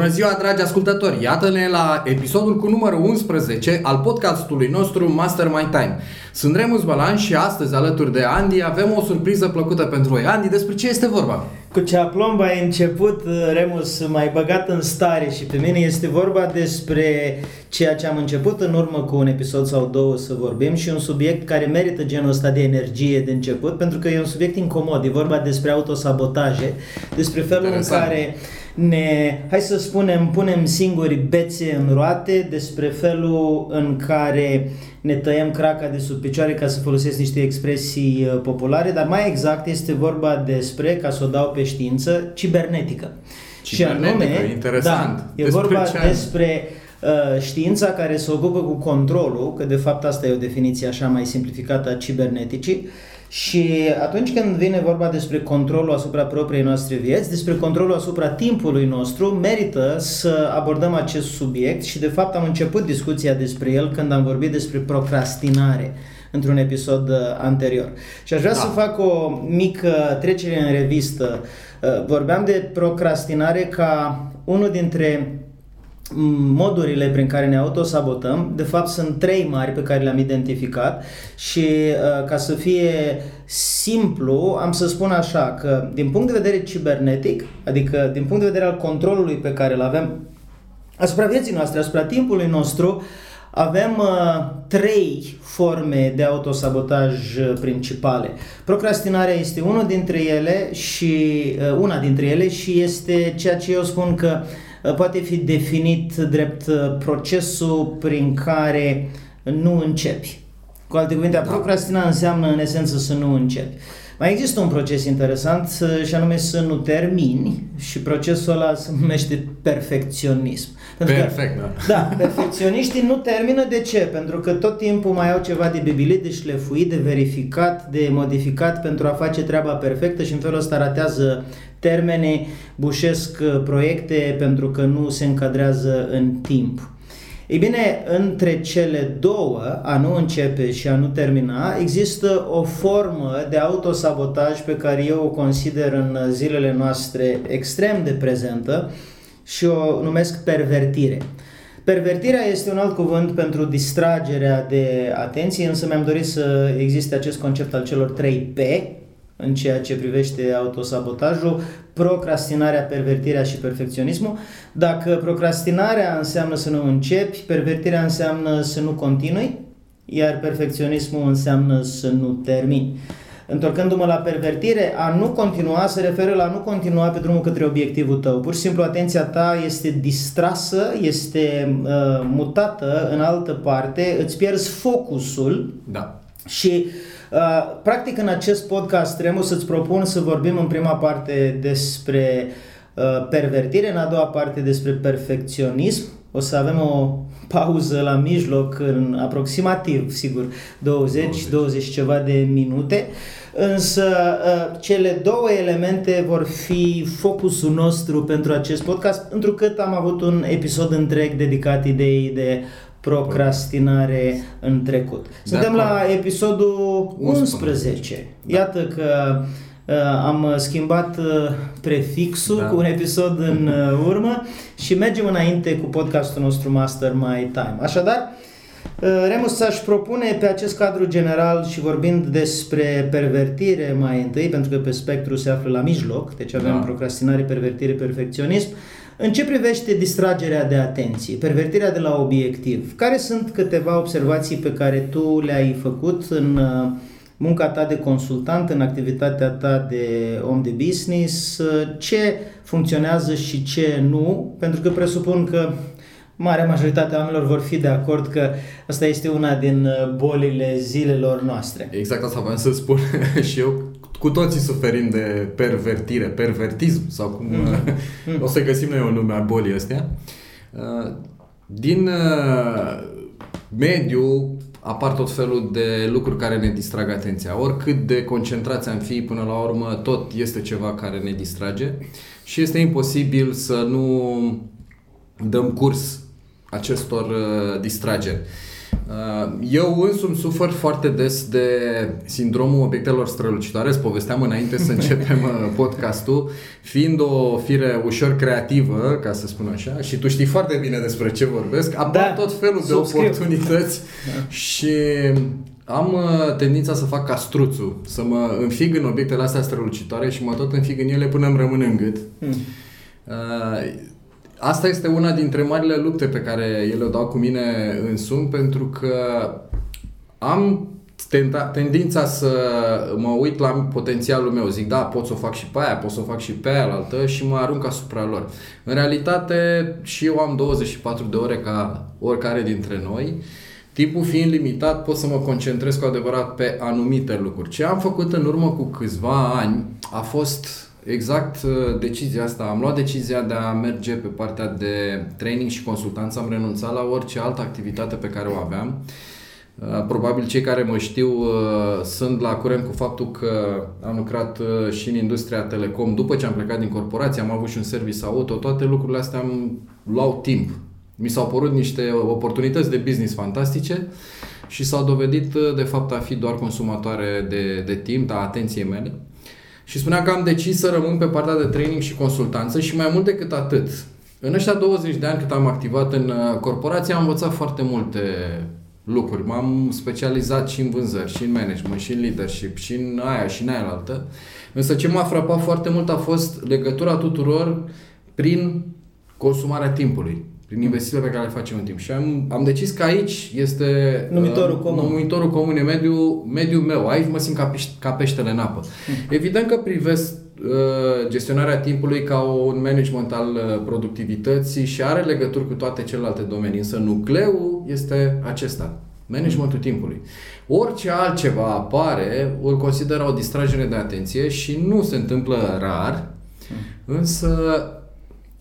Bună ziua, dragi ascultători! Iată-ne la episodul cu numărul 11 al podcastului nostru Master My Time. Sunt Remus Balan și astăzi, alături de Andy, avem o surpriză plăcută pentru voi. Andy, despre ce este vorba? Cu ce aplomb ai început, Remus, mai băgat în stare și pe mine este vorba despre ceea ce am început în urmă cu un episod sau două să vorbim și un subiect care merită genul ăsta de energie de început, pentru că e un subiect incomod, e vorba despre autosabotaje, despre felul Interesant. în care ne, hai să spunem, punem singuri bețe în roate despre felul în care ne tăiem craca de sub picioare ca să folosesc niște expresii uh, populare, dar mai exact este vorba despre, ca să o dau pe știință, cibernetică. Cibernetică, și anume, interesant. Da, e despre vorba ce despre uh, știința care se ocupă cu controlul, că de fapt asta e o definiție așa mai simplificată a ciberneticii, și atunci când vine vorba despre controlul asupra propriei noastre vieți, despre controlul asupra timpului nostru, merită să abordăm acest subiect și de fapt am început discuția despre el când am vorbit despre procrastinare într-un episod uh, anterior. Și aș vrea da. să fac o mică trecere în revistă. Uh, vorbeam de procrastinare ca unul dintre modurile prin care ne autosabotăm, de fapt sunt trei mari pe care le-am identificat și uh, ca să fie simplu, am să spun așa că din punct de vedere cibernetic, adică din punct de vedere al controlului pe care îl avem asupra vieții noastre, asupra timpului nostru, avem uh, trei forme de autosabotaj uh, principale. Procrastinarea este una dintre ele și uh, una dintre ele și este ceea ce eu spun că uh, Uh, poate fi definit drept uh, procesul prin care nu începi. Cu alte cuvinte, a da. procrastina înseamnă în esență să nu începi. Mai există un proces interesant uh, și anume să nu termini și procesul ăla se numește perfecționism. Pentru Perfect, că, da. Da, perfecționiștii nu termină de ce? Pentru că tot timpul mai au ceva de bibilit, de șlefuit, de verificat, de modificat pentru a face treaba perfectă și în felul ăsta ratează termene, bușesc uh, proiecte pentru că nu se încadrează în timp. Ei bine, între cele două, a nu începe și a nu termina, există o formă de autosabotaj pe care eu o consider în zilele noastre extrem de prezentă și o numesc pervertire. Pervertirea este un alt cuvânt pentru distragerea de atenție, însă mi-am dorit să existe acest concept al celor 3 P, în ceea ce privește autosabotajul, procrastinarea, pervertirea și perfecționismul. Dacă procrastinarea înseamnă să nu începi, pervertirea înseamnă să nu continui, iar perfecționismul înseamnă să nu termini. Întorcându-mă la pervertire, a nu continua se referă la nu continua pe drumul către obiectivul tău. Pur și simplu atenția ta este distrasă, este uh, mutată în altă parte, îți pierzi focusul da. și uh, Uh, practic, în acest podcast, Remu, să-ți propun să vorbim în prima parte despre uh, pervertire, în a doua parte despre perfecționism. O să avem o pauză la mijloc, în aproximativ, sigur, 20-20 ceva de minute. Însă uh, cele două elemente vor fi focusul nostru pentru acest podcast, întrucât am avut un episod întreg dedicat ideii de procrastinare în trecut. Suntem la episodul 11. Iată că uh, am schimbat uh, prefixul da. cu un episod în uh, urmă și mergem înainte cu podcastul nostru Master My Time. Așadar, uh, Remus aș propune pe acest cadru general și vorbind despre pervertire mai întâi, pentru că pe spectru se află la mijloc, deci avem da. procrastinare, pervertire, perfecționism, uh, în ce privește distragerea de atenție, pervertirea de la obiectiv, care sunt câteva observații pe care tu le-ai făcut în uh, munca ta de consultant, în activitatea ta de om de business, uh, ce funcționează și ce nu, pentru că presupun că marea majoritate a oamenilor vor fi de acord că asta este una din uh, bolile zilelor noastre. Exact asta vreau să spun și eu cu toții suferim de pervertire, pervertism sau cum mm. o să găsim noi o nume a bolii astea. Uh, din uh, mediu apar tot felul de lucruri care ne distrag atenția. Oricât de concentrați am fi, până la urmă, tot este ceva care ne distrage și este imposibil să nu dăm curs acestor uh, distrageri. Uh, eu însumi sufăr foarte des de sindromul obiectelor strălucitoare, îți povesteam înainte să începem uh, podcastul, fiind o fire ușor creativă, ca să spun așa, și tu știi foarte bine despre ce vorbesc, apar da, tot felul de oportunități da. și am uh, tendința să fac castruțul, să mă înfig în obiectele astea strălucitoare și mă tot înfig în ele până îmi rămân în gât. Hmm. Uh, asta este una dintre marile lupte pe care ele o dau cu mine în sun pentru că am tenta, tendința să mă uit la potențialul meu, zic da, pot să o fac și pe aia, pot să o fac și pe aia altă și mă arunc asupra lor. În realitate și eu am 24 de ore ca oricare dintre noi, timpul fiind limitat pot să mă concentrez cu adevărat pe anumite lucruri. Ce am făcut în urmă cu câțiva ani a fost exact uh, decizia asta. Am luat decizia de a merge pe partea de training și consultanță. Am renunțat la orice altă activitate pe care o aveam. Uh, probabil cei care mă știu uh, sunt la curent cu faptul că am lucrat și în industria telecom. După ce am plecat din corporație, am avut și un service auto. Toate lucrurile astea îmi luau timp. Mi s-au părut niște oportunități de business fantastice și s-au dovedit de fapt a fi doar consumatoare de, de timp, a atenției mele. Și spunea că am decis să rămân pe partea de training și consultanță și mai mult decât atât. În ăștia 20 de ani cât am activat în uh, corporație am învățat foarte multe lucruri. M-am specializat și în vânzări, și în management, și în leadership, și în aia, și în aia altă. Însă ce m-a frapat foarte mult a fost legătura tuturor prin consumarea timpului prin investițiile pe care le facem în timp. Și am, am decis că aici este numitorul uh, comun. Numitorul comun e mediul, mediul meu. Aici mă simt ca, peș- ca peștele în apă. Mm. Evident că privesc uh, gestionarea timpului ca un management al uh, productivității și are legături cu toate celelalte domenii, însă nucleul este acesta, managementul mm. timpului. Orice altceva apare, îl consideră o distragere de atenție și nu se întâmplă rar, mm. însă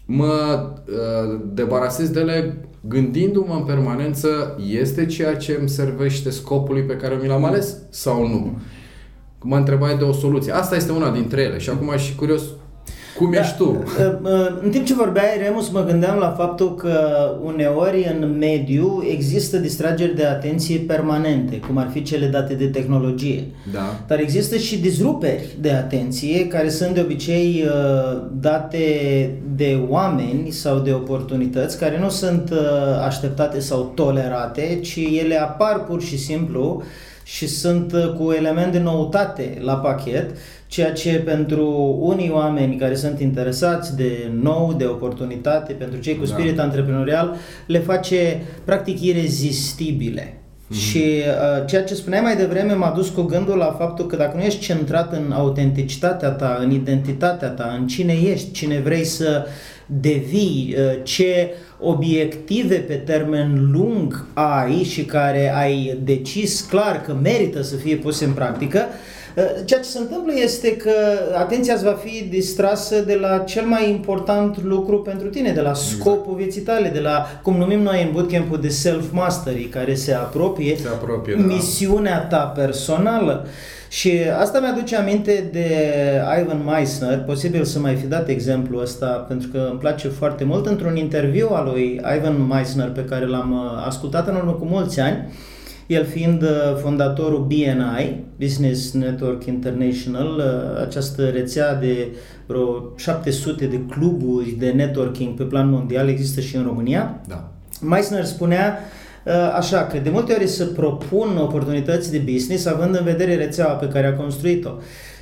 mă uh, debarasez de ele gândindu-mă în permanență, este ceea ce îmi servește scopului pe care mi l-am ales sau nu? Mă întrebai de o soluție. Asta este una dintre ele și acum aș și curios cum da, ești tu? Uh, uh, în timp ce vorbeai, Remus, mă gândeam la faptul că uneori în mediu există distrageri de atenție permanente, cum ar fi cele date de tehnologie. Da. Dar există și disruperi de atenție care sunt de obicei uh, date de oameni sau de oportunități care nu sunt așteptate sau tolerate, ci ele apar pur și simplu și sunt cu element de noutate la pachet ceea ce pentru unii oameni care sunt interesați de nou, de oportunitate, pentru cei cu da. spirit da. antreprenorial, le face practic irezistibile. Mm-hmm. Și uh, ceea ce spuneai mai devreme m-a dus cu gândul la faptul că dacă nu ești centrat în autenticitatea ta, în identitatea ta, în cine ești, cine vrei să devii, uh, ce obiective pe termen lung ai și care ai decis clar că merită să fie puse în practică, uh, Uh, ceea ce se întâmplă este că atenția îți va fi distrasă de la cel mai important lucru pentru tine, de la exact. scopul vieții tale, de la, cum numim noi în bootcamp-ul de self-mastery, care se apropie, se apropie da. misiunea ta personală. Și asta mi-aduce aminte de Ivan Meissner, posibil să mai fi dat exemplu ăsta, pentru că îmi place foarte mult, într-un interviu al lui Ivan Meissner pe care l-am uh, ascultat în urmă cu mulți ani, el fiind uh, fondatorul BNI, Business Network International, uh, această rețea de vreo 700 de cluburi de networking pe plan mondial există și în România. Da. Meissner spunea uh, așa că de multe ori să propun oportunități de business având în vedere rețeaua pe care a construit-o.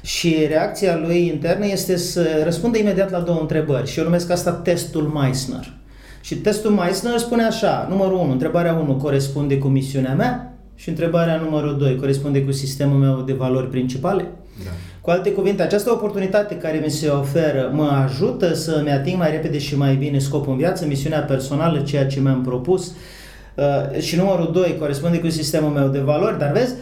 Și reacția lui internă este să răspundă imediat la două întrebări și eu numesc asta testul Meissner. Și testul Meissner spune așa, numărul 1, întrebarea 1 corespunde cu misiunea mea? Și întrebarea numărul 2 corespunde cu sistemul meu de valori principale? Da. Cu alte cuvinte, această oportunitate care mi se oferă mă ajută să-mi ating mai repede și mai bine scopul în viață, misiunea personală, ceea ce mi-am propus. Uh, și numărul 2 corespunde cu sistemul meu de valori, dar vezi,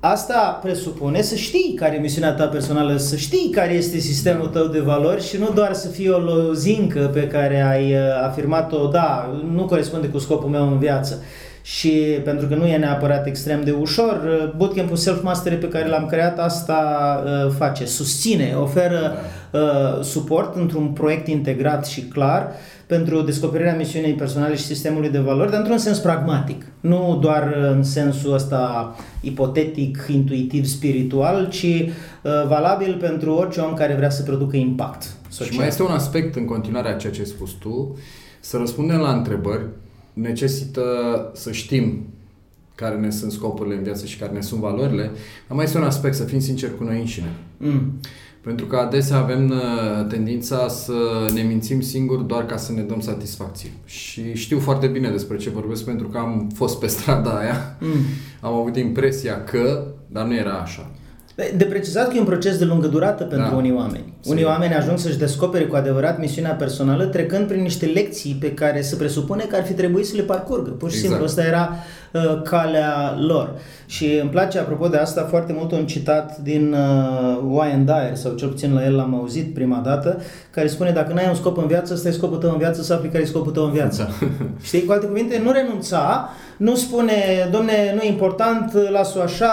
asta presupune să știi care e misiunea ta personală, să știi care este sistemul tău de valori și nu doar să fie o lozincă pe care ai uh, afirmat-o, da, nu corespunde cu scopul meu în viață și pentru că nu e neapărat extrem de ușor, uh, bootcamp-ul self-mastery pe care l-am creat asta uh, face, susține, oferă uh, suport într-un proiect integrat și clar pentru descoperirea misiunii personale și sistemului de valori, dar într-un sens pragmatic. Nu doar în sensul ăsta ipotetic, intuitiv, spiritual, ci uh, valabil pentru orice om care vrea să producă impact social. Și mai este un aspect în continuare a ceea ce ai spus tu, să răspundem la întrebări necesită să știm care ne sunt scopurile în viață și care ne sunt valorile, dar mai este un aspect, să fim sinceri cu noi înșine. Mm. Pentru că adesea avem uh, tendința să ne mințim singuri doar ca să ne dăm satisfacție. Și știu foarte bine despre ce vorbesc pentru că am fost pe strada aia, mm. am avut impresia că, dar nu era așa. De precizat că e un proces de lungă durată pentru da. unii oameni. Unii Sim. oameni ajung să-și descopere cu adevărat misiunea personală trecând prin niște lecții pe care se presupune că ar fi trebuit să le parcurgă. Pur și exact. simplu, asta era uh, calea lor. Și îmi place, apropo de asta, foarte mult un citat din uh, Wayne Dyer, sau cel puțin la el l-am auzit prima dată, care spune dacă n-ai un scop în viață, ăsta e scopul tău în viață, să afli care e scopul tău în viață. Da. Știi, cu alte cuvinte, nu renunța, nu spune, domne, nu e important, las-o așa,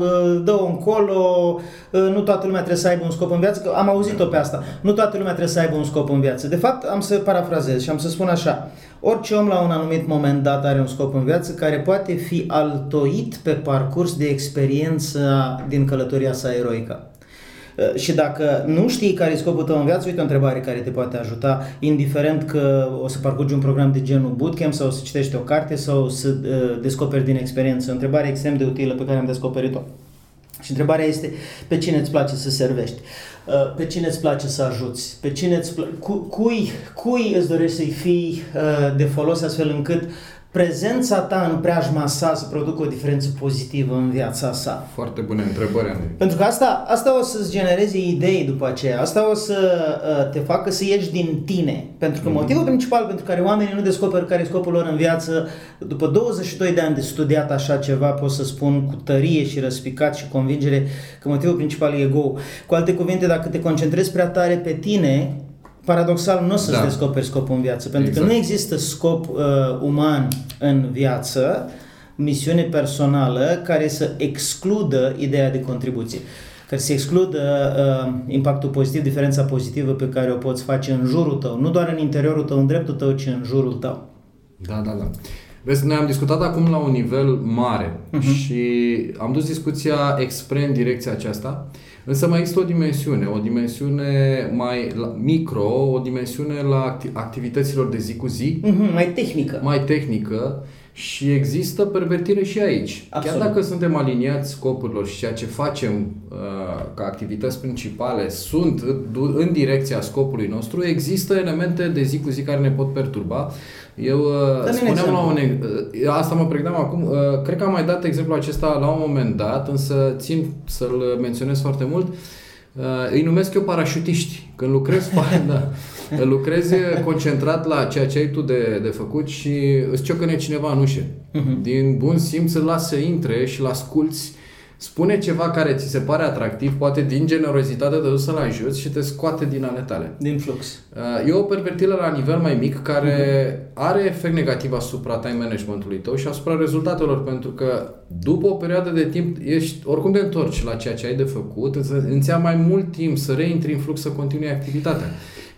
uh, dă-o încolo, uh, nu toată lumea trebuie să aibă un scop în viață, că am auzit-o pe asta, nu toată lumea trebuie să aibă un scop în viață. De fapt, am să parafrazez și am să spun așa, Orice om la un anumit moment dat are un scop în viață care poate fi altoit pe parcurs de experiență din călătoria sa eroică. Uh, și dacă nu știi care e scopul tău în viață, uite o întrebare care te poate ajuta, indiferent că o să parcurgi un program de genul bootcamp sau să citești o carte sau să uh, descoperi din experiență. O întrebare extrem de utilă pe care am descoperit-o. Și întrebarea este, pe cine îți place să servești? Uh, pe cine îți place să ajuți? Pe cine îți pla- cu, cui, cui îți dorești să-i fii uh, de folos astfel încât prezența ta în preajma sa să producă o diferență pozitivă în viața sa? Foarte bună întrebare, Andrei. Pentru că asta, asta o să-ți genereze idei după aceea, asta o să uh, te facă să ieși din tine. Pentru că mm-hmm. motivul principal pentru care oamenii nu descoperă care e scopul lor în viață, după 22 de ani de studiat așa ceva, pot să spun cu tărie și răspicat și convingere că motivul principal e ego. Cu alte cuvinte, dacă te concentrezi prea tare pe tine, paradoxal nu o să-ți da. descoperi scopul în viață, pentru exact. că nu există scop uh, uman în viață, misiune personală care să excludă ideea de contribuție care să excludă uh, impactul pozitiv, diferența pozitivă pe care o poți face în jurul tău, nu doar în interiorul tău, în dreptul tău, ci în jurul tău. Da, da, da. Vezi, noi am discutat acum la un nivel mare uh-huh. și am dus discuția expre în direcția aceasta. Uh, Însă mai există o dimensiune, o dimensiune mai micro, o dimensiune la activităților de zi cu zi. Mm-hmm, mai tehnică. Mai tehnică și există pervertire și aici. Absolut. Chiar dacă suntem aliniați scopurilor și ceea ce facem uh, ca activități principale sunt în direcția scopului nostru, există elemente de zi cu zi care ne pot perturba. Eu uh, spuneam la un... Uh, asta mă pregneam acum. Uh, cred că am mai dat exemplu acesta la un moment dat, însă țin să-l menționez foarte mult. Uh, îi numesc eu parașutiști. Când lucrez, da, lucrezi concentrat la ceea ce ai tu de, de făcut și îți ciocăne cineva în ușă. Uh-huh. Din bun simț îl lasă să intre și-l asculți spune ceva care ți se pare atractiv, poate din generozitate te duci să-l ajuți și te scoate din ale tale. Din flux. Uh, e o pervertire la nivel mai mic care uh-huh. are efect negativ asupra time managementului tău și asupra rezultatelor, pentru că după o perioadă de timp ești oricum de întorci la ceea ce ai de făcut, îți ia mai mult timp să reintri în flux, să continui activitatea.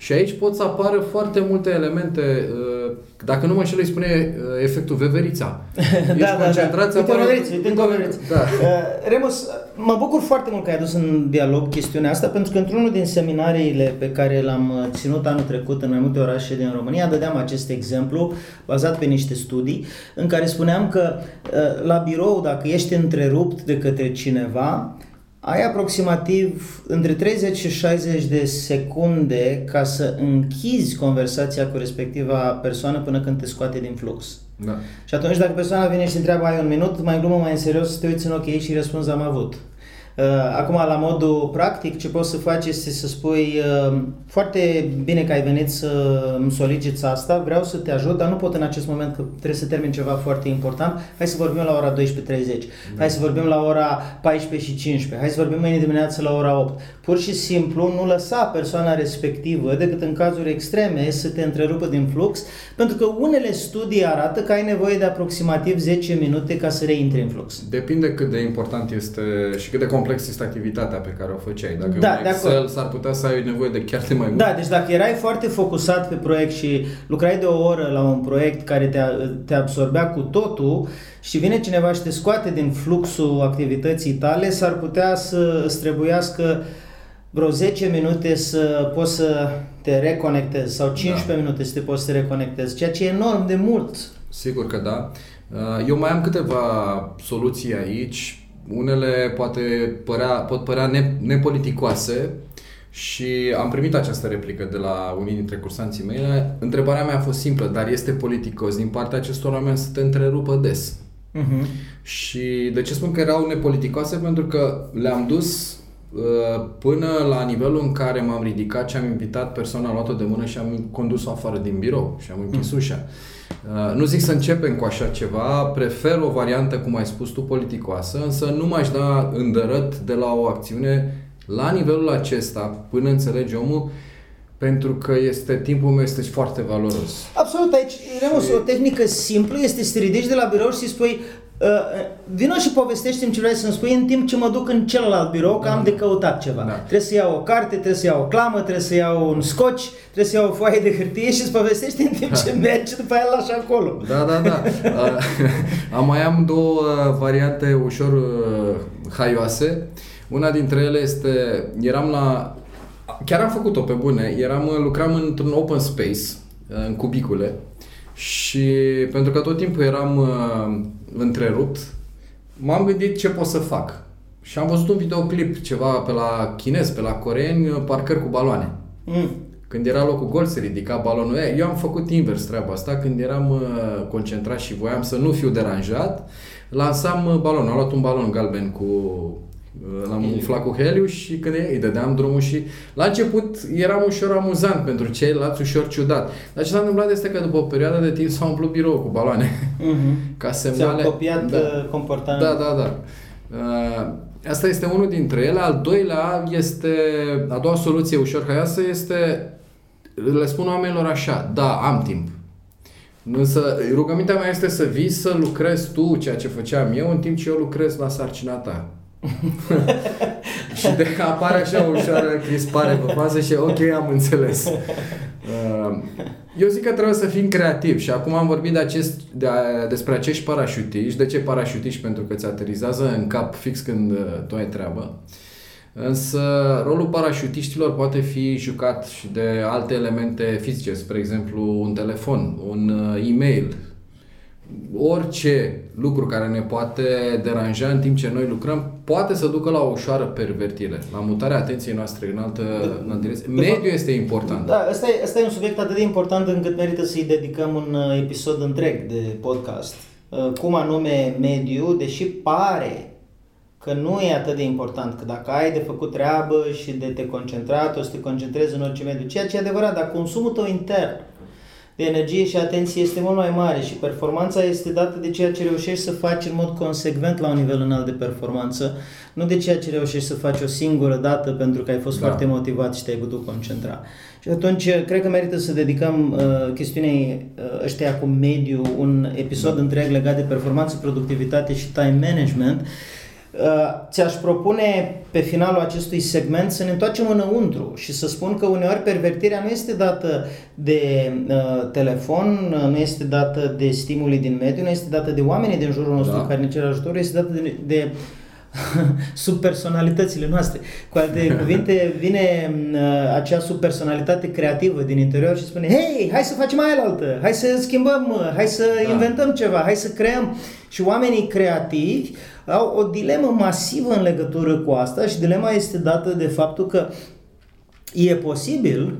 Și aici pot să apară foarte multe elemente, uh, dacă nu mă înșel, îi spune uh, efectul veverița. da, da, concentrat, da. Uite veveriță, uite veveriță. Da. Uh, Remus, mă bucur foarte mult că ai adus în dialog chestiunea asta, pentru că într-unul din seminariile pe care l-am ținut anul trecut în mai multe orașe din România, dădeam acest exemplu bazat pe niște studii în care spuneam că la birou, dacă ești întrerupt de către cineva, ai aproximativ între 30 și 60 de secunde ca să închizi conversația cu respectiva persoană până când te scoate din flux. Da. Și atunci dacă persoana vine și întreabă ai un minut, mai glumă, mai în serios, te uiți în ochii și răspunzi am avut. Uh, acum, la modul practic, ce poți să faci este să spui uh, foarte bine că ai venit să îmi soliciți asta, vreau să te ajut, dar nu pot în acest moment că trebuie să termin ceva foarte important. Hai să vorbim la ora 12.30, da. hai să vorbim la ora 14 și 15, hai să vorbim mâine dimineață la ora 8. Pur și simplu nu lăsa persoana respectivă, decât în cazuri extreme, să te întrerupă din flux, pentru că unele studii arată că ai nevoie de aproximativ 10 minute ca să reintri în flux. Depinde cât de important este și cât de complex complex este activitatea pe care o făceai. Dacă da, un Excel, s-ar putea să ai nevoie de chiar de mai mult. Da, deci dacă erai foarte focusat pe proiect și lucrai de o oră la un proiect care te, te absorbea cu totul și vine cineva și te scoate din fluxul activității tale, s-ar putea să îți trebuiască vreo 10 minute să poți să te reconectezi sau 15 da. minute să te poți să te reconectezi, ceea ce e enorm de mult. Sigur că da. Uh, eu mai am câteva soluții aici unele poate părea, pot părea ne, nepoliticoase și am primit această replică de la unii dintre cursanții mei. Întrebarea mea a fost simplă, dar este politicos din partea acestor oameni să te întrerupă des. Uh-huh. Și de ce spun că erau nepoliticoase? Pentru că le-am dus uh, până la nivelul în care m-am ridicat și am invitat persoana, luat-o de mână și am condus-o afară din birou și am închis uh-huh. ușa. Uh, nu zic să începem cu așa ceva, prefer o variantă, cum ai spus tu, politicoasă, însă nu m-aș da îndărăt de la o acțiune la nivelul acesta, până înțelege omul, pentru că este timpul meu este foarte valoros. Absolut, aici, Remus, și... o tehnică simplă este să te ridici de la birou și să spui Uh, vino și povestește-mi ce vrei să-mi spui în timp ce mă duc în celălalt birou, că am de căutat ceva. Da. Trebuie să iau o carte, trebuie să iau o clamă, trebuie să iau un scoci, trebuie să iau o foaie de hârtie și îți povestești în timp ce mergi după aia lași acolo. Da, da, da. am mai am două uh, variante ușor uh, haioase. Una dintre ele este, eram la, chiar am făcut-o pe bune, eram, lucram într-un open space, în cubicule, și pentru că tot timpul eram uh, întrerupt, m-am gândit ce pot să fac. Și am văzut un videoclip, ceva pe la chinez, pe la coreeni, uh, parcări cu baloane. Mm. Când era locul gol, se ridica balonul. Eu am făcut invers treaba asta. Când eram uh, concentrat și voiam să nu fiu deranjat, lansam uh, balonul. Am luat un balon galben cu L-am umflat cu heliuș și când îi dădeam drumul și la început eram ușor amuzant pentru ceilalți, ușor ciudat. Dar ce s-a întâmplat este că după o perioadă de timp s-a umplut birou cu baloane. Uh-huh. Ca semnale. Ți-au copiat da. Uh, comportamentul. Da, da, da. Uh, asta este unul dintre ele. Al doilea este, a doua soluție ușor haioasă este, le spun oamenilor așa, da, am timp. Însă rugămintea mea este să vii să lucrezi tu ceea ce făceam eu în timp ce eu lucrez la sarcina ta. Și de că apare așa o ușoară crispare pe fază și ok, am înțeles. Uh, eu zic că trebuie să fim creativi și acum am vorbit de acest, de, despre acești parașutiști. De ce parașutiști? Pentru că ți aterizează în cap fix când uh, tu ai treabă. Însă rolul parașutiștilor poate fi jucat și de alte elemente fizice, spre exemplu un telefon, un uh, e-mail, orice lucru care ne poate deranja în timp ce noi lucrăm poate să ducă la o ușoară pervertire, la mutarea atenției noastre în altă, în altă direcție. Mediul este important. Da, ăsta e, ăsta e un subiect atât de important încât merită să-i dedicăm un uh, episod întreg de podcast. Uh, cum anume mediu, deși pare că nu e atât de important, că dacă ai de făcut treabă și de te concentrat, o să te concentrezi în orice mediu, ceea ce e adevărat, dar consumul tău intern de energie și atenție este mult mai mare și performanța este dată de ceea ce reușești să faci în mod consecvent la un nivel înalt de performanță, nu de ceea ce reușești să faci o singură dată pentru că ai fost da. foarte motivat și te-ai putut concentra. Și atunci cred că merită să dedicăm uh, chestiunei uh, ăștia cu mediu un episod da. întreg legat de performanță, productivitate și time management. Uh, Uh, ți-aș propune pe finalul acestui segment să ne întoarcem înăuntru și să spun că uneori pervertirea nu este dată de uh, telefon, nu este dată de stimuli din mediu, nu este dată de oamenii din jurul nostru da. care ne cer ajutor, este dată de, de subpersonalitățile noastre. Cu alte cuvinte, vine uh, acea subpersonalitate creativă din interior și spune Hei, hai să facem mai altă, hai să schimbăm, uh, hai să da. inventăm ceva, hai să creăm. Și oamenii creativi au o dilemă masivă în legătură cu asta și dilema este dată de faptul că e posibil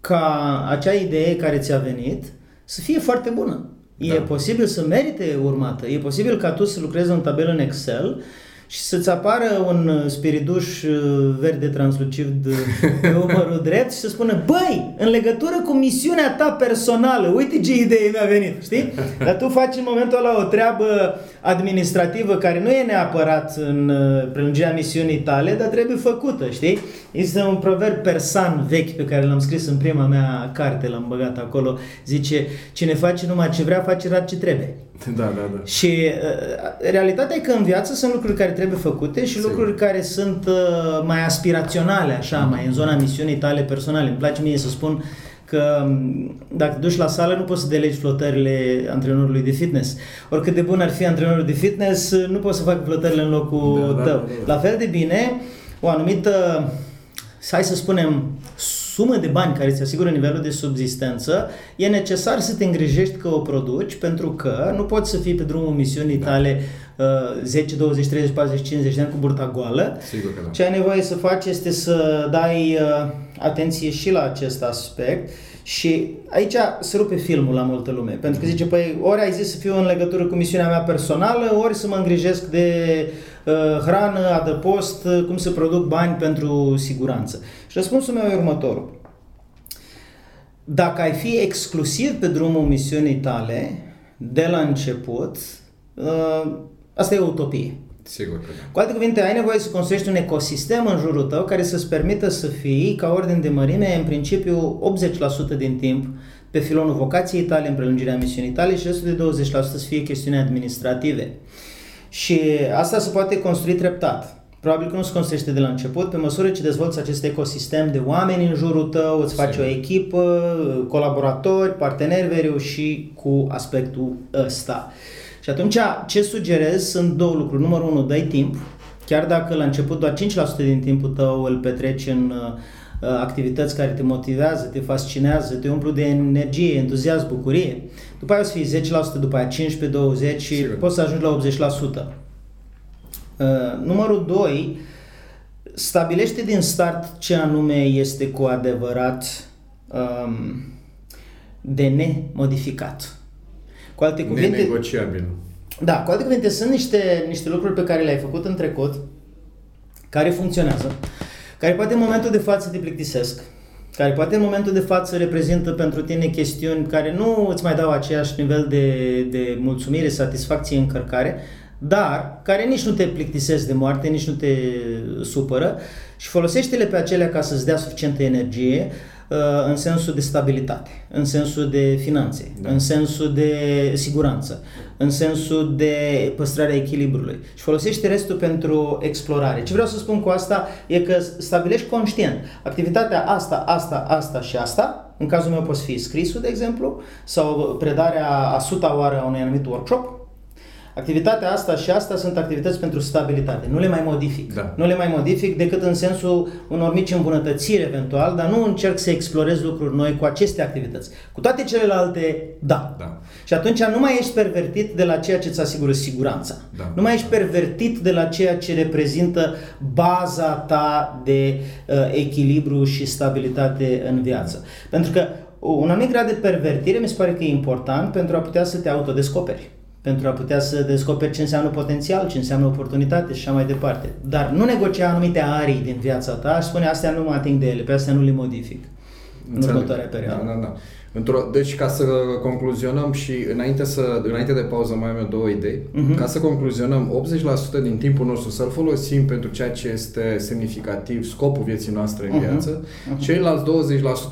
ca acea idee care ți-a venit să fie foarte bună. E da. posibil să merite urmată. E posibil ca tu să lucrezi în tabelă în Excel și să-ți apară un uh, spiriduș uh, verde translucid uh, pe umărul drept și să spună Băi, în legătură cu misiunea ta personală, uite ce idee mi-a venit, știi? Dar tu faci în momentul ăla o treabă administrativă care nu e neapărat în prelungirea misiunii tale, dar trebuie făcută, știi? Este un proverb persan vechi pe care l-am scris în prima mea carte, l-am băgat acolo. Zice, cine face numai ce vrea, face rar ce trebuie. Da, da, da. Și uh, realitatea e că în viață sunt lucruri care trebuie făcute și Sigur. lucruri care sunt uh, mai aspiraționale, așa, mm. mai în zona misiunii tale personale. Îmi place mie să spun că um, dacă te duci la sală nu poți să delegi flotările antrenorului de fitness. Oricât de bun ar fi antrenorul de fitness, nu poți să facă flotările în locul da, da tău. Da, da, da. La fel de bine, o anumită hai să spunem, sumă de bani care îți asigură nivelul de subzistență, e necesar să te îngrijești că o produci, pentru că nu poți să fii pe drumul misiunii tale uh, 10, 20, 30, 40, 50 de ani cu burta goală. Sigur că da. Ce ai nevoie să faci este să dai uh, atenție și la acest aspect și aici se rupe filmul la multă lume, pentru că zice, păi ori ai zis să fiu în legătură cu misiunea mea personală, ori să mă îngrijesc de uh, hrană, adăpost, uh, cum să produc bani pentru siguranță. Și răspunsul meu e următorul. Dacă ai fi exclusiv pe drumul misiunii tale, de la început, uh, asta e o utopie. Sigur că da. Cu alte cuvinte, ai nevoie să construiești un ecosistem în jurul tău care să-ți permită să fii, ca ordine de mărime, în principiu 80% din timp pe filonul vocației tale, în prelungirea misiunii tale și restul de 20% să fie chestiuni administrative. Și asta se poate construi treptat. Probabil că nu se construiește de la început, pe măsură ce dezvolți acest ecosistem de oameni în jurul tău, îți faci Sigur. o echipă, colaboratori, parteneri, vei reuși cu aspectul ăsta. Și atunci ce sugerez sunt două lucruri. Numărul unu, dai timp. Chiar dacă la început doar 5% din timpul tău îl petreci în uh, activități care te motivează, te fascinează, te umplu de energie, entuziasm, bucurie. După aia o să fii 10%, după aia 15, 20 și Sigur. poți să ajungi la 80%. Uh, numărul 2, stabilește din start ce anume este cu adevărat um, de nemodificat. Cu alte cuvinte... Nenegociabil. Da, cu alte cuvinte, sunt niște, niște lucruri pe care le-ai făcut în trecut, care funcționează, care poate în momentul de față te plictisesc, care poate în momentul de față reprezintă pentru tine chestiuni care nu îți mai dau aceeași nivel de, de mulțumire, satisfacție, încărcare, dar care nici nu te plictisesc de moarte, nici nu te supără și folosește-le pe acelea ca să-ți dea suficientă energie Uh, în sensul de stabilitate, în sensul de finanțe, da. în sensul de siguranță, în sensul de păstrarea echilibrului și folosește restul pentru explorare. Ce vreau să spun cu asta e că stabilești conștient activitatea asta, asta, asta și asta, în cazul meu poți fi scrisul, de exemplu, sau predarea a suta oară a unui anumit workshop, Activitatea asta și asta sunt activități pentru stabilitate. Nu le mai modific. Da. Nu le mai modific decât în sensul unor mici îmbunătățiri eventual, dar nu încerc să explorez lucruri noi cu aceste activități. Cu toate celelalte, da. da. Și atunci nu mai ești pervertit de la ceea ce îți asigură siguranța. Da. Nu mai ești pervertit de la ceea ce reprezintă baza ta de uh, echilibru și stabilitate în viață. Pentru că un anumit grad de pervertire mi se pare că e important pentru a putea să te autodescoperi pentru a putea să descoperi ce înseamnă potențial, ce înseamnă oportunitate și așa mai departe. Dar nu negocia anumite arii din viața ta și spune astea nu mă ating de ele, pe astea nu le modific în următoarea perioadă. Da, da, da. Într-o, deci ca să concluzionăm și înainte, să, înainte de pauză mai am eu două idei. Uh-huh. Ca să concluzionăm, 80% din timpul nostru să-l folosim pentru ceea ce este semnificativ, scopul vieții noastre în uh-huh. viață. Uh-huh. Ceilalți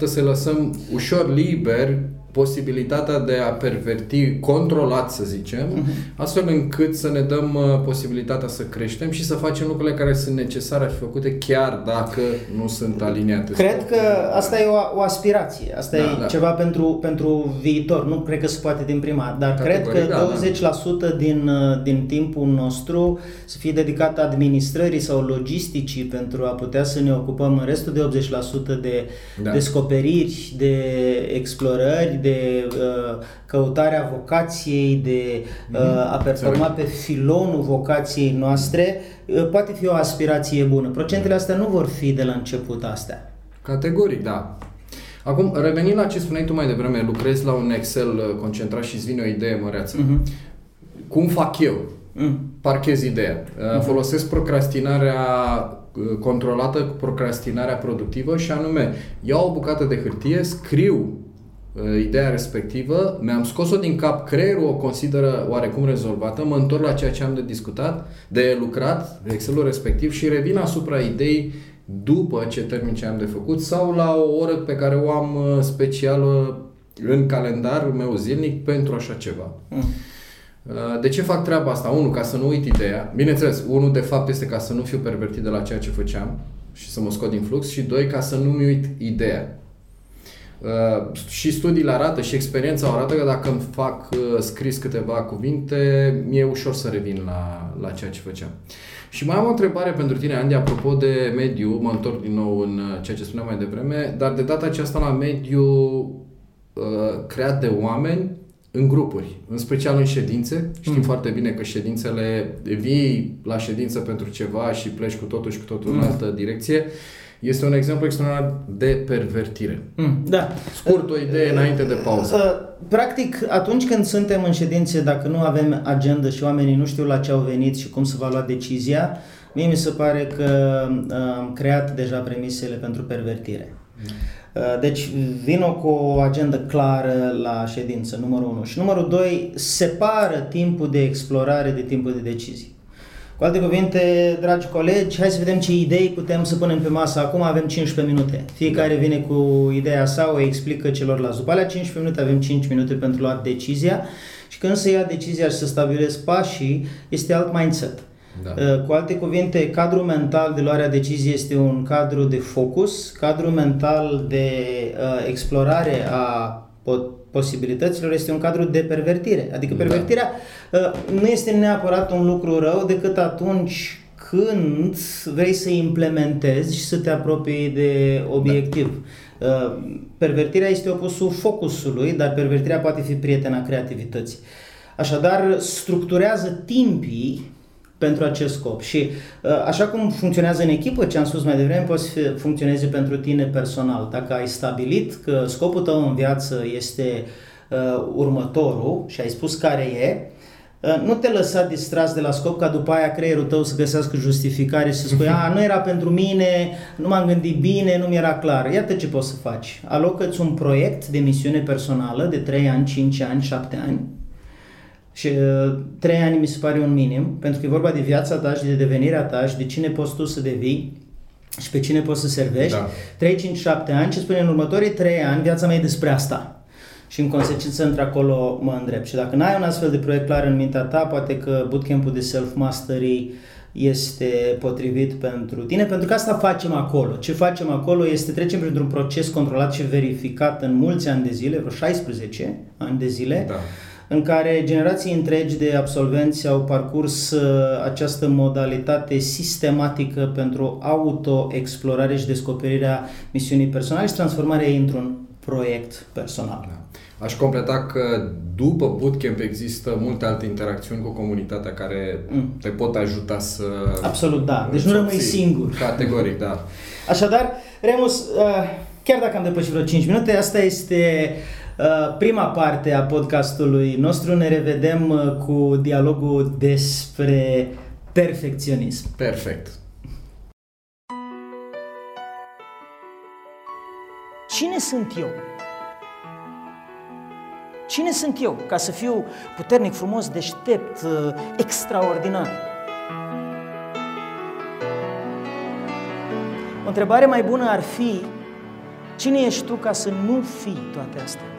20% să lăsăm ușor liber posibilitatea de a perverti, controlat să zicem, uh-huh. astfel încât să ne dăm uh, posibilitatea să creștem și să facem lucrurile care sunt necesare a fi făcute chiar dacă nu sunt aliniate. Cred că asta e o, o aspirație, asta da, e da. ceva pentru, pentru viitor, nu cred că se poate din prima, dar Categoric, cred că da, 20% da. din, uh, din timpul nostru să fie dedicat administrării sau logisticii pentru a putea să ne ocupăm în restul de 80% de da. descoperiri, de explorări, de uh, căutarea vocației, de uh, a performa pe filonul vocației noastre, uh, poate fi o aspirație bună. Procentele astea nu vor fi de la început astea. Categoric, da. Acum, revenind la ce spuneai tu mai devreme, lucrezi la un Excel uh, concentrat și îți vine o idee măreață. Uh-huh. Cum fac eu? Uh-huh. parchez ideea. Uh, folosesc procrastinarea uh, controlată cu procrastinarea productivă și anume iau o bucată de hârtie, scriu uh, ideea respectivă, mi-am scos-o din cap, creierul o consideră oarecum rezolvată, mă întorc la ceea ce am de discutat, de lucrat, Excelul respectiv și revin asupra ideii după ce termin ce am de făcut sau la o oră pe care o am uh, specială în calendarul meu zilnic pentru așa ceva. Mm. Uh, de ce fac treaba asta? Unu, ca să nu uit ideea. Bineînțeles, unul de fapt este ca să nu fiu pervertit de la ceea ce făceam și să mă scot din flux și doi, ca să nu-mi uit ideea. Uh, și studiile arată și experiența arată că dacă îmi fac uh, scris câteva cuvinte, mi-e ușor să revin la, la ceea ce făceam. Și mai am o întrebare pentru tine, Andy, apropo de mediu, mă întorc din nou în uh, ceea ce spuneam mai devreme, dar de data aceasta la mediu uh, creat de oameni în grupuri, în special în ședințe. Știm mm. foarte bine că ședințele, vii la ședință pentru ceva și pleci cu totul și cu totul mm. în altă direcție. Este un exemplu extraordinar de pervertire. Mm, da. Scurt o idee înainte de pauză. Uh, practic, atunci când suntem în ședințe, dacă nu avem agenda și oamenii nu știu la ce au venit și cum să va lua decizia, mie mi se pare că uh, am creat deja premisele pentru pervertire. Mm. Uh, deci vină cu o agendă clară la ședință, numărul 1. Și numărul 2, separă timpul de explorare de timpul de decizii. Cu alte cuvinte, dragi colegi, hai să vedem ce idei putem să punem pe masă. Acum avem 15 minute. Fiecare vine cu ideea sa, o explică celorlalți. După alea 15 minute avem 5 minute pentru luat decizia și când se ia decizia și să stabilesc pașii, este alt mindset. Da. Uh, cu alte cuvinte, cadrul mental de luarea deciziei este un cadru de focus, cadrul mental de uh, explorare a posibilităților este un cadru de pervertire. Adică da. pervertirea da. nu este neapărat un lucru rău decât atunci când vrei să implementezi și să te apropii de obiectiv. Da. Pervertirea este opusul focusului, dar pervertirea poate fi prietena creativității. Așadar, structurează timpii pentru acest scop. Și uh, așa cum funcționează în echipă, ce am spus mai devreme, poți să funcționeze pentru tine personal. Dacă ai stabilit că scopul tău în viață este uh, următorul și ai spus care e, uh, nu te lăsa distras de la scop ca după aia creierul tău să găsească justificare și să spui, a, nu era pentru mine, nu m-am gândit bine, nu mi-era clar. Iată ce poți să faci. Alocă-ți un proiect de misiune personală de 3 ani, 5 ani, 7 ani, și uh, trei ani mi se pare un minim, pentru că e vorba de viața ta și de devenirea ta și de cine poți tu să devii și pe cine poți să servești. Da. 3, 5, 7 ani și spune în următorii 3 ani viața mea e despre asta. Și în consecință între acolo mă îndrept. Și dacă n-ai un astfel de proiect clar în mintea ta, poate că bootcamp-ul de self-mastery este potrivit pentru tine, pentru că asta facem acolo. Ce facem acolo este trecem printr-un proces controlat și verificat în mulți ani de zile, vreo 16 ani de zile, da în care generații întregi de absolvenți au parcurs uh, această modalitate sistematică pentru autoexplorare și descoperirea misiunii personale și transformarea ei într-un proiect personal. Da. Aș completa că după bootcamp există multe alte interacțiuni cu comunitatea care mm. te pot ajuta să... Absolut, da. Deci nu rămâi singur. Categoric, da. Așadar, Remus, uh, chiar dacă am depășit vreo 5 minute, asta este Uh, prima parte a podcastului nostru. Ne revedem uh, cu dialogul despre perfecționism. Perfect. Cine sunt eu? Cine sunt eu ca să fiu puternic, frumos, deștept, uh, extraordinar? O întrebare mai bună ar fi, cine ești tu ca să nu fii toate astea?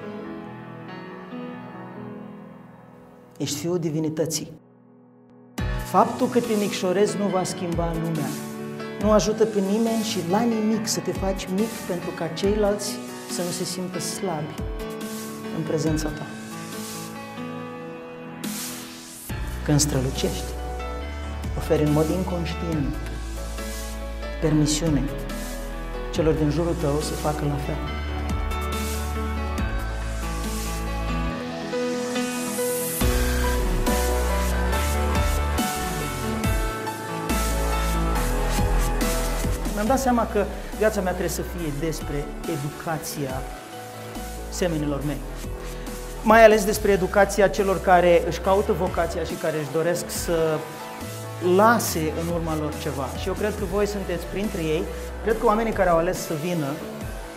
Ești fiul divinității. Faptul că te micșorezi nu va schimba lumea. Nu ajută pe nimeni și la nimic să te faci mic pentru ca ceilalți să nu se simtă slabi în prezența ta. Când strălucești, oferi în mod inconștient permisiune celor din jurul tău să facă la fel. Mi-am dat seama că viața mea trebuie să fie despre educația semenilor mei. Mai ales despre educația celor care își caută vocația și care își doresc să lase în urma lor ceva. Și eu cred că voi sunteți printre ei. Cred că oamenii care au ales să vină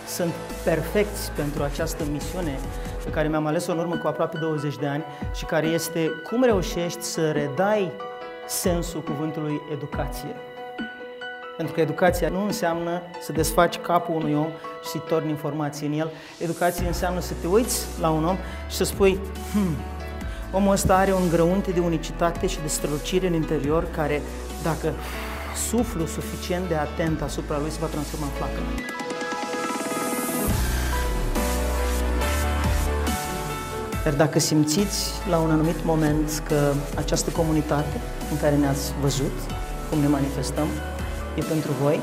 sunt perfecți pentru această misiune pe care mi-am ales-o în urmă cu aproape 20 de ani și care este cum reușești să redai sensul cuvântului educație. Pentru că educația nu înseamnă să desfaci capul unui om și să-i torni informații în el. Educația înseamnă să te uiți la un om și să spui, hmm, omul ăsta are un grăunte de unicitate și de strălucire în interior care, dacă suflu suficient de atent asupra lui, se va transforma în flacără. Iar dacă simțiți la un anumit moment că această comunitate în care ne-ați văzut, cum ne manifestăm, e pentru voi,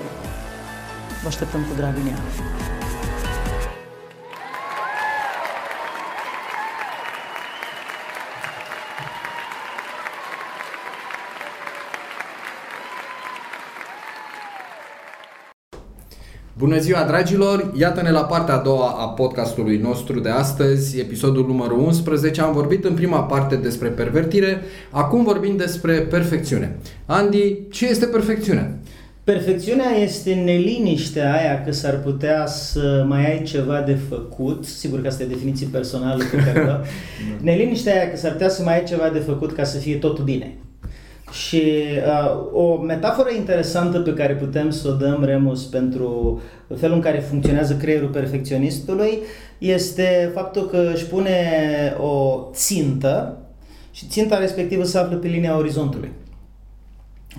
vă așteptăm cu drag în ea. Bună ziua, dragilor! Iată-ne la partea a doua a podcastului nostru de astăzi, episodul numărul 11. Am vorbit în prima parte despre pervertire, acum vorbim despre perfecțiune. Andy, ce este perfecțiunea? Perfecțiunea este neliniștea aia că s-ar putea să mai ai ceva de făcut, sigur că asta e definiție personală pe care da. neliniștea aia că s-ar putea să mai ai ceva de făcut ca să fie totul bine. Și uh, o metaforă interesantă pe care putem să o dăm, Remus, pentru felul în care funcționează creierul perfecționistului este faptul că își pune o țintă și ținta respectivă se află pe linia orizontului.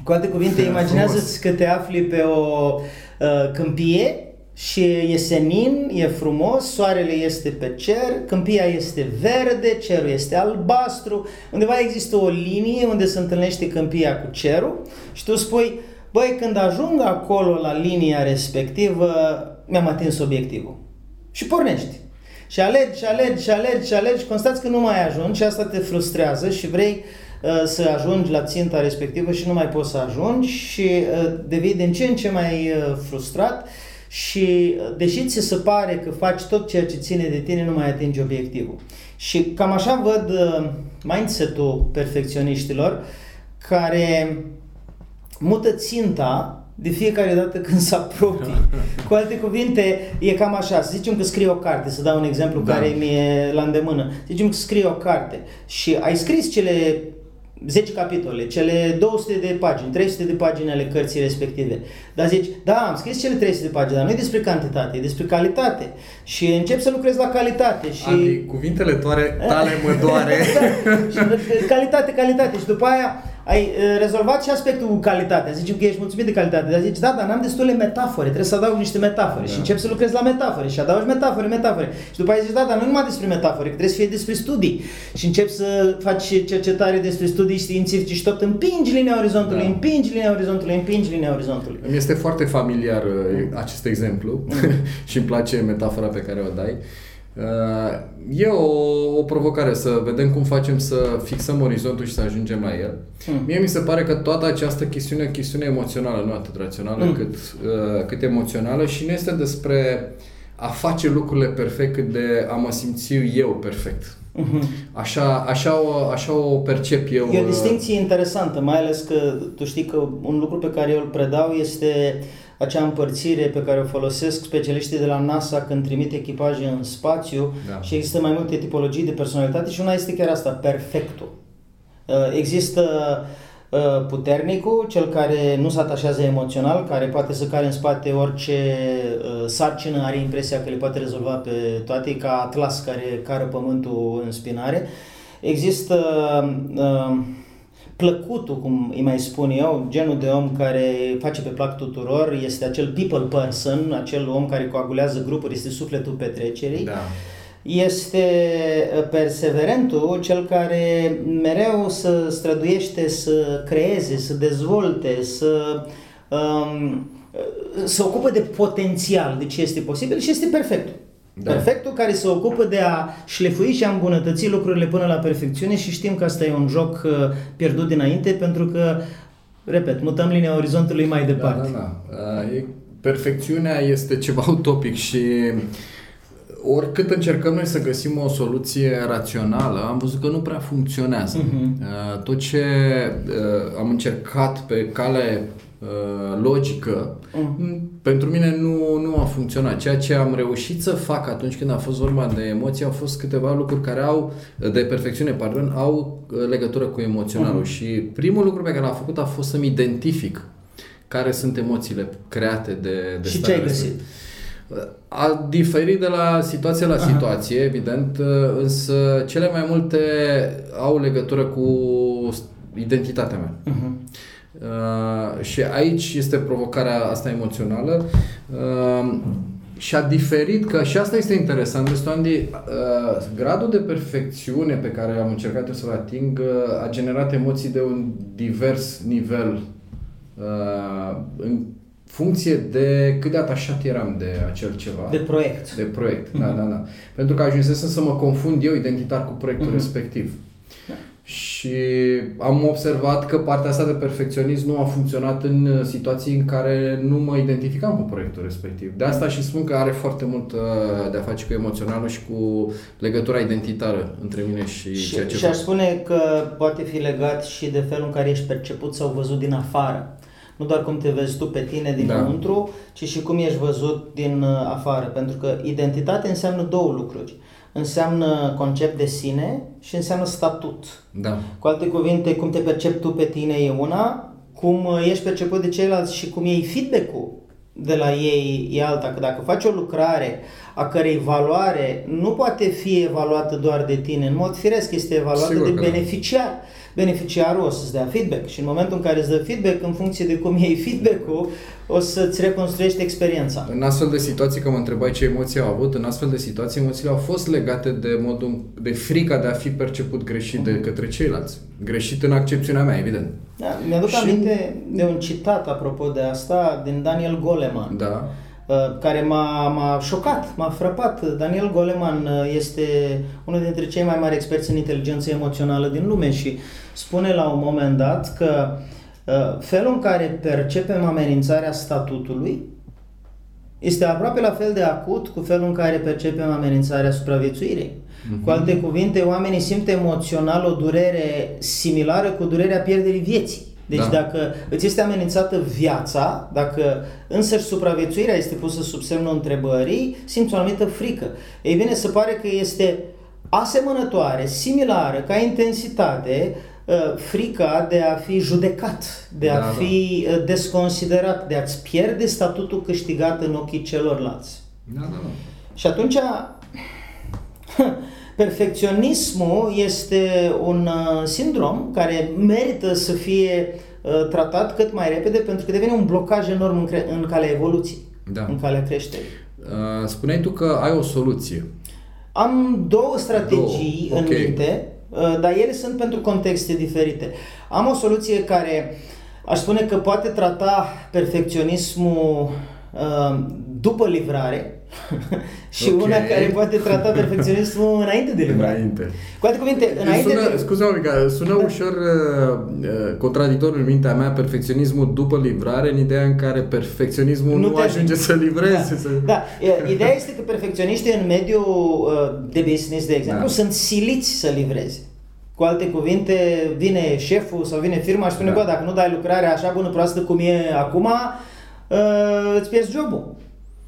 Cu alte cuvinte, imaginează-ți că te afli pe o uh, câmpie și e senin, e frumos, soarele este pe cer, câmpia este verde, cerul este albastru, undeva există o linie unde se întâlnește câmpia cu cerul și tu spui, băi, când ajung acolo la linia respectivă, mi-am atins obiectivul. Și pornești. Și alergi, și alergi, și alergi, și alergi, constați că nu mai ajungi și asta te frustrează și vrei uh, să ajungi la ținta respectivă și nu mai poți să ajungi și uh, devii din ce în ce mai uh, frustrat și deși ți se pare că faci tot ceea ce ține de tine, nu mai atingi obiectivul. Și cam așa văd uh, mindset-ul perfecționiștilor care mută ținta de fiecare dată când se apropie. Cu alte cuvinte, e cam așa. Să zicem că scrii o carte, să dau un exemplu da. care mi-e la îndemână. Să zicem că scrii o carte și ai scris cele 10 capitole, cele 200 de pagini, 300 de pagini ale cărții respective. Dar zici, da, am scris cele 300 de pagini, dar nu e despre cantitate, e despre calitate. Și încep să lucrezi la calitate. Și... Adi, cuvintele toare, tale mă doare. da, și calitate, calitate. Și după aia ai uh, rezolvat și aspectul cu calitatea. Zicem că ești mulțumit de calitate, dar zici, da, dar n-am destule metafore, trebuie să adaug niște metafore da. și încep să lucrezi la metafore și adaugi metafore, metafore. Și după aia zici, da, dar nu numai despre metafore, că trebuie să fie despre studii. Și încep să faci cercetare despre studii științifice și tot împingi linia orizontului, da. împingi linia orizontului, împingi linia orizontului. Îmi este foarte familiar uh, acest exemplu mm. și îmi place metafora pe care o dai. Uh, e o, o provocare să vedem cum facem să fixăm orizontul și să ajungem la el. Mm. Mie mi se pare că toată această chestiune e chestiune emoțională, nu atât rațională, mm. cât, uh, cât emoțională și nu este despre a face lucrurile perfect cât de a mă simți eu perfect. Mm-hmm. Așa, așa, o, așa o percep eu. E o uh, distinție interesantă, mai ales că tu știi că un lucru pe care eu îl predau este uh, acea împărțire pe care o folosesc specialiștii de la NASA când trimit echipaje în spațiu da. și există mai multe tipologii de personalitate și una este chiar asta, perfectul. Uh, există uh, puternicul, cel care nu se atașează emoțional, care poate să care în spate orice uh, sarcină, are impresia că le poate rezolva pe toate, ca Atlas care cară pământul în spinare. Există uh, plăcutul, cum îi mai spun eu, genul de om care face pe plac tuturor, este acel people person, acel om care coagulează grupuri, este sufletul petrecerii. Da. Este uh, perseverentul, cel care mereu să străduiește să creeze, să dezvolte, să um, să ocupă de potențial, de ce este posibil și este perfect. Da. Perfectul care se ocupă de a șlefui și a îmbunătăți lucrurile până la perfecțiune și știm că asta e un joc uh, pierdut dinainte pentru că, repet, mutăm linia orizontului mai da, departe. Da, da, da. Perfecțiunea este ceva utopic și oricât încercăm noi să găsim o soluție rațională, am văzut că nu prea funcționează. Uh-huh. Tot ce uh, am încercat pe cale uh, logică, uh-huh. pentru mine nu, nu a funcționat. Ceea ce am reușit să fac atunci când a fost vorba de emoții au fost câteva lucruri care au, de perfecțiune, pardon, au uh, legătură cu emoționalul. Uh-huh. Și primul lucru pe care l-am făcut a fost să-mi identific care sunt emoțiile create de, de Și ce ai găsit? Respect. A diferit de la situație la Aha. situație, evident, însă cele mai multe au legătură cu identitatea mea. Uh-huh. Uh, și aici este provocarea asta emoțională. Uh, și a diferit, că și asta este interesant, Vezi, Andy, uh, gradul de perfecțiune pe care am încercat să-l ating uh, a generat emoții de un divers nivel uh, în funcție de cât de atașat eram de acel ceva. De proiect. De proiect, mm-hmm. da, da, da. Pentru că ajunsesem să mă confund eu identitar cu proiectul mm-hmm. respectiv. Da. Și am observat că partea asta de perfecționism nu a funcționat în situații în care nu mă identificam cu proiectul respectiv. De asta și spun că are foarte mult uh, de a face cu emoționalul și cu legătura identitară între mine și, și ceea ce Și aș spune că poate fi legat și de felul în care ești perceput sau văzut din afară nu doar cum te vezi tu pe tine dinăuntru, da. ci și cum ești văzut din uh, afară. Pentru că identitate înseamnă două lucruri. Înseamnă concept de sine și înseamnă statut. Da. Cu alte cuvinte, cum te percepi tu pe tine e una, cum uh, ești perceput de ceilalți și cum iei feedback-ul de la ei e alta. Că dacă faci o lucrare a cărei valoare nu poate fi evaluată doar de tine, în mod firesc este evaluată Sigur de da. beneficiar. Da beneficiarul o să-ți dea feedback și în momentul în care îți dă feedback, în funcție de cum iei feedback-ul, o să-ți reconstruiești experiența. În astfel de situații, că mă întrebai ce emoții au avut, în astfel de situații emoțiile au fost legate de modul, de frica de a fi perceput greșit uh-huh. de mhm. către ceilalți. Greșit în accepțiunea mea, evident. Da, mi-aduc și... aminte de un citat apropo de asta din Daniel Goleman. Da Uh, care m-a, m-a șocat, m-a frapat. Daniel Goleman uh, este unul dintre cei mai mari experți în inteligență emoțională din lume și spune la un moment dat că uh, felul în care percepem amenințarea statutului este aproape la fel de acut cu felul în care percepem amenințarea supraviețuirii. Uh-huh. Cu alte cuvinte, oamenii simt emoțional o durere similară cu durerea pierderii vieții. Deci da. dacă îți este amenințată viața, dacă însăși supraviețuirea este pusă sub semnul întrebării, simți o anumită frică. Ei bine, se pare că este asemănătoare, similară, ca intensitate, uh, frica de a fi judecat, de a da, fi da. desconsiderat, de a-ți pierde statutul câștigat în ochii celorlalți. Da, da, da. Și atunci Perfecționismul este un uh, sindrom care merită să fie uh, tratat cât mai repede pentru că devine un blocaj enorm în, cre- în calea evoluției, da. în calea creșterii. Uh, spuneai tu că ai o soluție. Am două strategii două. în okay. minte, dar ele sunt pentru contexte diferite. Am o soluție care aș spune că poate trata perfecționismul după livrare, și okay. una care poate trata perfecționismul înainte de livrare. Înainte. Cu alte cuvinte, înainte sună, de... Scuze-mă, sună da. ușor uh, uh, contradictor în mintea mea perfecționismul după livrare, în ideea în care perfecționismul nu, nu ajunge să livreze. Da. Să... da. Ideea este că perfecționiștii în mediul uh, de business, de exemplu, da. sunt siliți să livreze. Cu alte cuvinte, vine șeful sau vine firma și spune, da. bă, dacă nu dai lucrarea așa bună, proastă cum e acum, uh, îți pierzi jobul.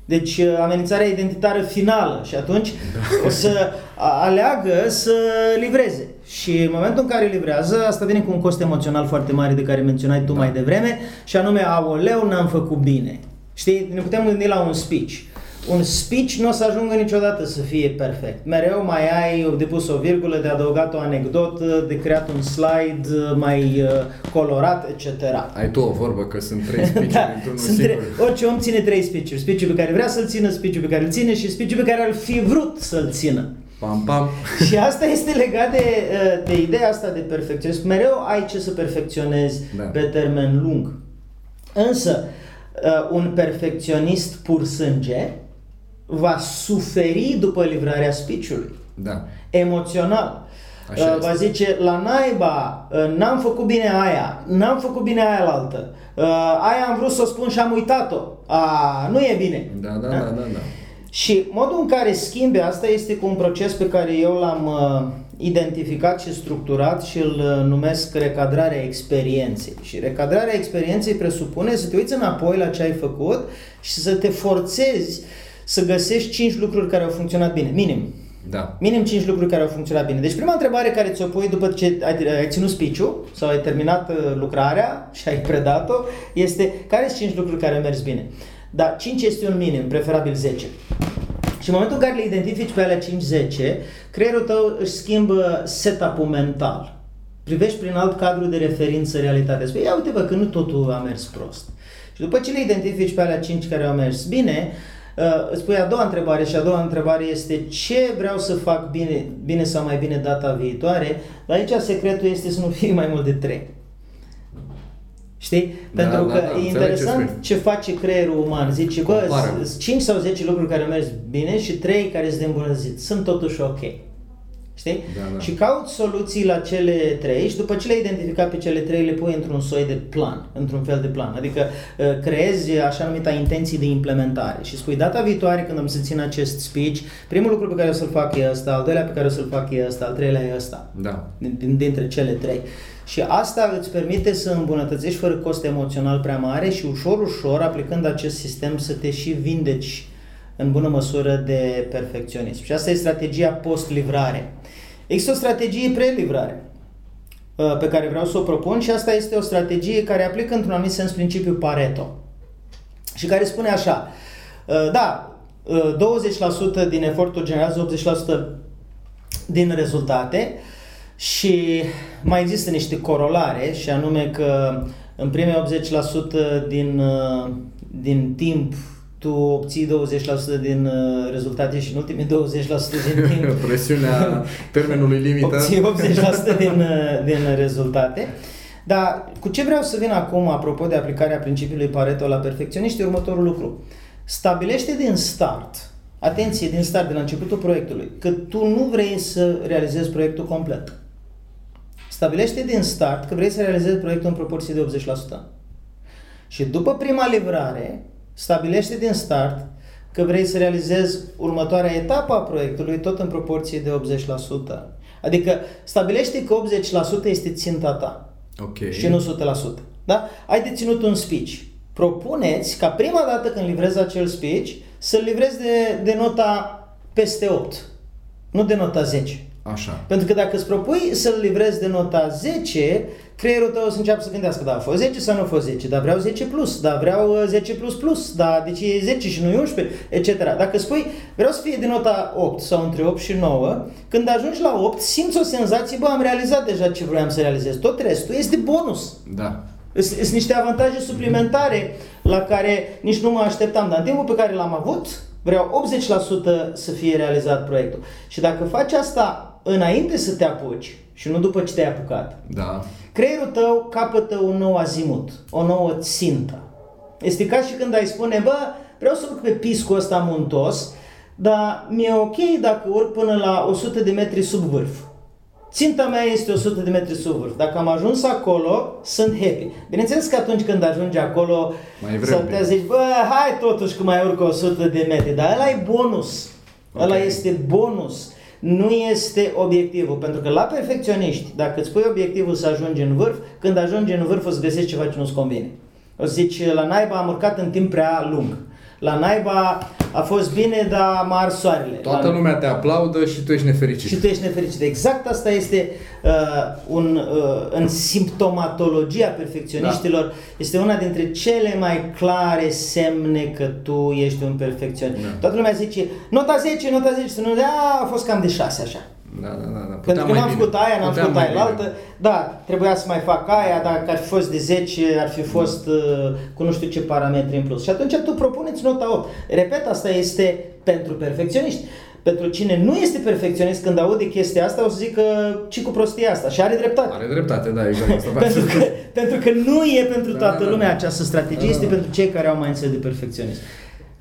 Deci uh, amenințarea identitară finală și atunci da. o să aleagă să livreze. Și în momentul în care livrează, asta vine cu un cost emoțional foarte mare de care menționai tu da. mai devreme și anume, aoleu, n-am făcut bine. Știi, ne putem gândi la un speech un speech nu o să ajungă niciodată să fie perfect. Mereu mai ai de pus o virgulă, de adăugat o anecdotă, de creat un slide mai uh, colorat, etc. Ai tu o vorbă că sunt trei speech da, într-unul singur. Tre- orice om ține trei speech-uri. speech pe care vrea să-l țină, speech pe care îl ține și speech pe care ar fi vrut să-l țină. Pam, pam. și asta este legat de, uh, de ideea asta de perfecționism. Mereu ai ce să perfecționezi da. pe termen lung. Însă, uh, un perfecționist pur sânge va suferi după livrarea speech-ului. Da. Emoțional. Așa uh, va zice, la naiba, uh, n-am făcut bine aia, n-am făcut bine aia la altă, uh, aia am vrut să o spun și am uitat-o, a, nu e bine. Da, da, da, da, da. Și modul în care schimbe asta este cu un proces pe care eu l-am uh, identificat și structurat și îl uh, numesc recadrarea experienței. Și recadrarea experienței presupune să te uiți înapoi la ce ai făcut și să te forțezi să găsești 5 lucruri care au funcționat bine, minim. Da. Minim 5 lucruri care au funcționat bine. Deci prima întrebare care ți-o pui după ce ai, ai ținut speech sau ai terminat uh, lucrarea și ai predat-o este care sunt 5 lucruri care au mers bine. Dar 5 este un minim, preferabil 10. Și în momentul în care le identifici pe alea 5-10, creierul tău își schimbă setup-ul mental. Privești prin alt cadru de referință realitatea. Spui, ia uite bă, că nu totul a mers prost. Și după ce le identifici pe alea 5 care au mers bine, uh, îți pui a doua întrebare și a doua întrebare este ce vreau să fac bine, bine sau mai bine data viitoare. Dar aici secretul este să nu fie mai mult de 3. Știi? Da, Pentru da, că da, e înțeleg ce interesant spui. ce, face creierul uman. Zice, bă, Compară. sunt 5 sau 10 lucruri care merg bine și 3 care sunt de îmbunătățit. Sunt totuși ok. Știi? Da, da. Și caut soluții la cele trei și după ce le-ai identificat pe cele trei le pui într-un soi de plan, într-un fel de plan. Adică uh, creezi așa numita intenții de implementare și spui data viitoare când am să țin acest speech, primul lucru pe care o să-l fac e ăsta, al doilea pe care o să-l fac e ăsta, al treilea e ăsta Da. din, din, dintre cele trei. Și asta îți permite să îmbunătățești fără cost emoțional prea mare și ușor, ușor, aplicând acest sistem, să te și vindeci în bună măsură de perfecționism. Și asta e strategia post-livrare. Există o strategie pre-livrare uh, pe care vreau să o propun și asta este o strategie care aplică într-un anumit sens principiul Pareto. Și care spune așa, uh, da, uh, 20% din efortul generează 80% din rezultate și mai există niște corolare și anume că în primii 80% din, uh, din timp tu obții 20% din uh, rezultate și în ultimii 20% din timp Presiunea termenului limită. obții 80% din, uh, din rezultate. Dar cu ce vreau să vin acum, apropo de aplicarea principiului Pareto la perfecționiști, e următorul lucru. Stabilește din start, atenție, din start, din la începutul proiectului, că tu nu vrei să realizezi proiectul complet. Stabilește din start că vrei să realizezi proiectul în proporție de 80%. Și după prima livrare, stabilește din start că vrei să realizezi următoarea etapă a proiectului tot în proporție de 80%. Adică stabilește că 80% este ținta ta Ok. și nu 100%. Da? Ai de ținut un speech. Propuneți ca prima dată când livrezi acel speech să-l livrezi de, de nota peste 8, nu de nota 10. Așa. Pentru că dacă îți propui să-l livrezi de nota 10, creierul tău o să înceapă să gândească, da, a fost 10 sau nu a fost 10, dar vreau 10 plus, dar vreau uh, 10 plus plus, da, deci e 10 și nu e 11, etc. Dacă spui, vreau să fie de nota 8 sau între 8 și 9, când ajungi la 8, simți o senzație, bă, am realizat deja ce vroiam să realizez. Tot restul este bonus. Da. Sunt niște avantaje suplimentare la care nici nu mă așteptam, dar în timpul pe care l-am avut, vreau 80% să fie realizat proiectul. Și dacă faci asta înainte să te apuci și nu după ce te-ai apucat, Da. creierul tău capătă un nou azimut, o nouă țintă. Este ca și când ai spune, bă, vreau să urc pe piscul ăsta muntos, dar mi-e ok dacă urc până la 100 de metri sub vârf. Ținta mea este 100 de metri sub vârf. Dacă am ajuns acolo, sunt happy. Bineînțeles că atunci când ajungi acolo, Mai vrei să un te pic. zici, bă, hai totuși că mai urc 100 de metri, dar ăla e bonus. Ok. Ăla este bonus. Nu este obiectivul, pentru că la perfecționiști, dacă îți pui obiectivul să ajungi în vârf, când ajungi în vârf o să găsești ceva ce nu-ți convine. O să zici, la naiba am urcat în timp prea lung. La naiba a fost bine, dar m-a ars soarele. Toată la... lumea te aplaudă și tu ești nefericit. Și tu ești nefericit. Exact asta este uh, un, uh, în simptomatologia perfecționiștilor, da. este una dintre cele mai clare semne că tu ești un perfecționist. Da. Toată lumea zice, nota 10, nota 10, să nu a, a fost cam de 6 așa. Da, da, da. da. Pentru Puteam că mai n-am bine. făcut aia, n-am Puteam făcut mai aia bine. altă. Da, trebuia să mai fac aia, dacă ar fi fost de 10, ar fi fost uh, cu nu știu ce parametri în plus. Și atunci tu propuneți nota 8. Repet, asta este pentru perfecționiști. Pentru cine nu este perfecționist, când aude chestia asta, o să zică ce cu prostia asta și are dreptate. Are dreptate, da, exact asta. vreau pentru, să că, spun. pentru că nu e pentru Da, toată da, da. lumea această strategie, Da, da, este da. pentru cei care au mindset de perfecționist.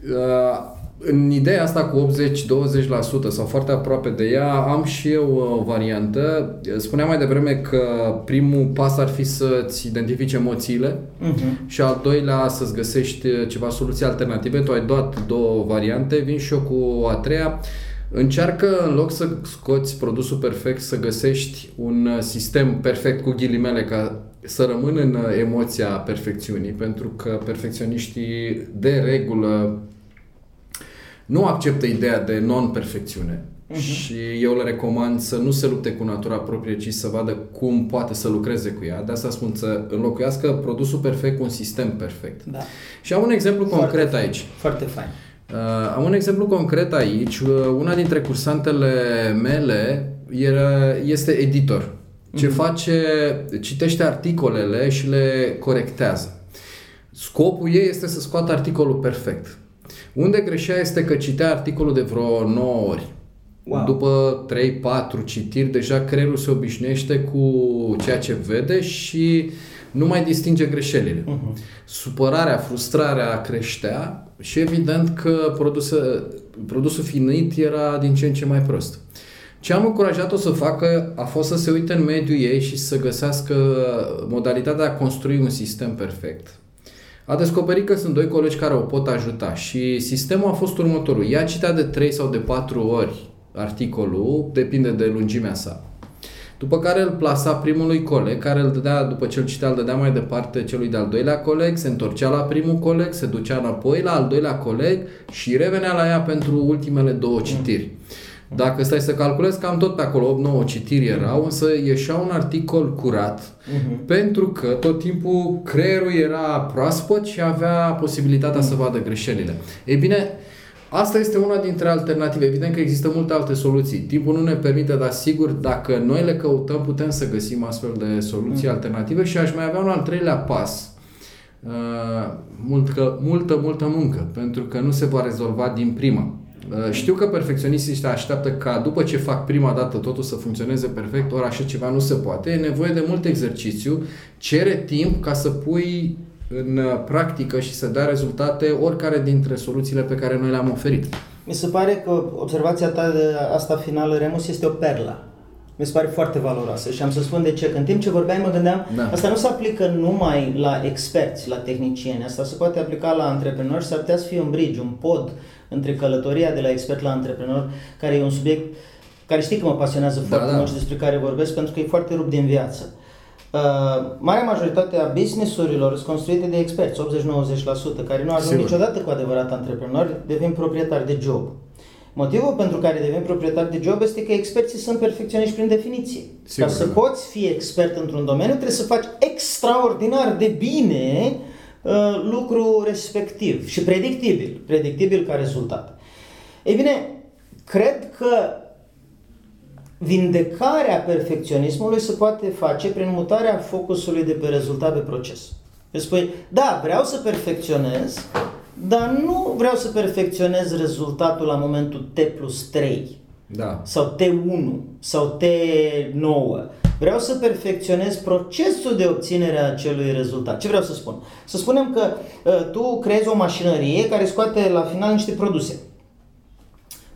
Uh, în ideea asta cu 80-20% sau foarte aproape de ea, am și eu o variantă. Spuneam mai devreme că primul pas ar fi să-ți identifici emoțiile uh-huh. și al doilea să-ți găsești ceva soluții alternative. Tu ai dat două variante, vin și eu cu a treia. Încearcă, în loc să scoți produsul perfect, să găsești un sistem perfect cu ghilimele ca să rămân în emoția perfecțiunii, pentru că perfecționiștii de regulă nu acceptă ideea de non-perfecțiune. Uh-huh. Și eu le recomand să nu se lupte cu natura proprie, ci să vadă cum poate să lucreze cu ea. De asta spun să înlocuiască produsul perfect cu un sistem perfect. Da. Și am un exemplu Foarte concret fain. aici. Foarte fain. Uh, am un exemplu concret aici. Uh, una dintre cursantele mele era, este editor. Ce mm-hmm. face, citește articolele și le corectează. Scopul ei este să scoată articolul perfect. Unde greșea este că citea articolul de vreo 9 ori. Wow. După 3-4 citiri, deja creierul se obișnuiește cu ceea ce vede și nu mai distinge greșelile. Mhm. Supărarea, frustrarea creștea și evident că produse, produsul finit era din ce în ce mai prost. Ce am încurajat-o să facă a fost să se uite în mediul ei și să găsească modalitatea de a construi un sistem perfect. A descoperit că sunt doi colegi care o pot ajuta și sistemul a fost următorul. Ea citea de 3 sau de 4 ori articolul, depinde de lungimea sa. După care îl plasa primului coleg, care îl dădea, după ce îl citea, îl dădea mai departe celui de-al doilea coleg, se întorcea la primul coleg, se ducea înapoi la al doilea coleg și revenea la ea pentru ultimele două citiri. Dacă stai să calculezi, cam tot pe acolo 8-9 citiri erau, însă ieșea un articol curat, Mhm. pentru că tot timpul creierul era proaspăt și avea posibilitatea să vadă greșelile. Ei bine, asta este una dintre alternative. Evident că există multe alte soluții. Timpul nu ne permite, dar sigur, dacă noi le căutăm, putem să găsim astfel de soluții alternative și aș mai avea un al treilea pas. Uh, multă, multă, multă muncă, pentru că nu se va rezolva din prima. Uh, Știu că perfecționiștii așteaptă ca după ce fac prima dată totul să funcționeze perfect, ori așa ceva nu se poate. E nevoie de mult exercițiu, cere timp ca să pui în uh, practică și să dea rezultate oricare dintre soluțiile pe care noi le-am oferit. Mi se pare că observația ta de asta finală, Remus, este o perlă. Mi se pare foarte valoroasă și am să spun de ce. Că în timp ce vorbeai mă gândeam, Da. asta nu se aplică numai la experți, la tehnicieni, asta se poate aplica la antreprenori și s-ar putea să fie un bridge, un pod între călătoria de la expert la antreprenor, care e un subiect care știi că mă pasionează Da, foarte da. mult și despre care vorbesc pentru că e foarte rupt din viață. Uh, marea majoritate a businessurilor sunt construite de experți, 80-90%, care nu ajung Sigur. niciodată cu adevărat antreprenori, devin proprietari de job. Motivul pentru care devin proprietari de job este că experții sunt perfecționiști prin definiție. Sigur, Ca să da. poți fi expert într-un domeniu, trebuie să faci extraordinar de bine uh, lucru respectiv și predictibil, predictibil ca rezultat. Ei bine, cred că vindecarea perfecționismului se poate face prin mutarea focusului de pe rezultat pe proces. Îți spui, da, vreau să perfecționez, dar nu vreau să perfecționez rezultatul la momentul T plus 3 Da. sau T1 sau T9. Vreau să perfecționez procesul de obținere a acelui rezultat. Ce vreau să spun? Să spunem că uh, tu creezi o mașinărie care scoate la final niște produse.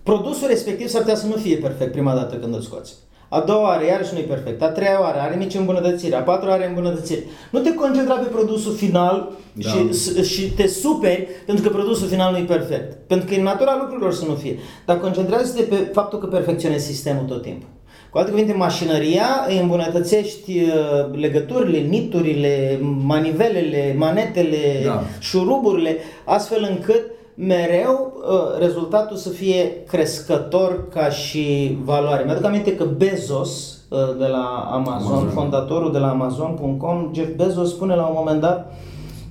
Produsul respectiv s-ar putea să nu fie perfect prima dată când îl scoți. A doua oară iarăși nu e perfect. A treia oară are mici îmbunătățiri. A patra oară are îmbunătățiri. Nu te concentra pe produsul final Da. și, și te superi pentru că produsul final nu e perfect. Pentru că e natura lucrurilor să nu fie. Dar concentrează-te pe faptul că perfecționezi sistemul tot timpul. Cu alte cuvinte, mașinăria îi îmbunătățești uh, legăturile, niturile, manivelele, manetele, Da. șuruburile, astfel încât mereu uh, rezultatul să fie crescător ca și valoare. Mi-aduc aminte că Bezos uh, de la Amazon, Amazon. Amazon, fondatorul de la Amazon.com, Jeff Bezos spune la un moment dat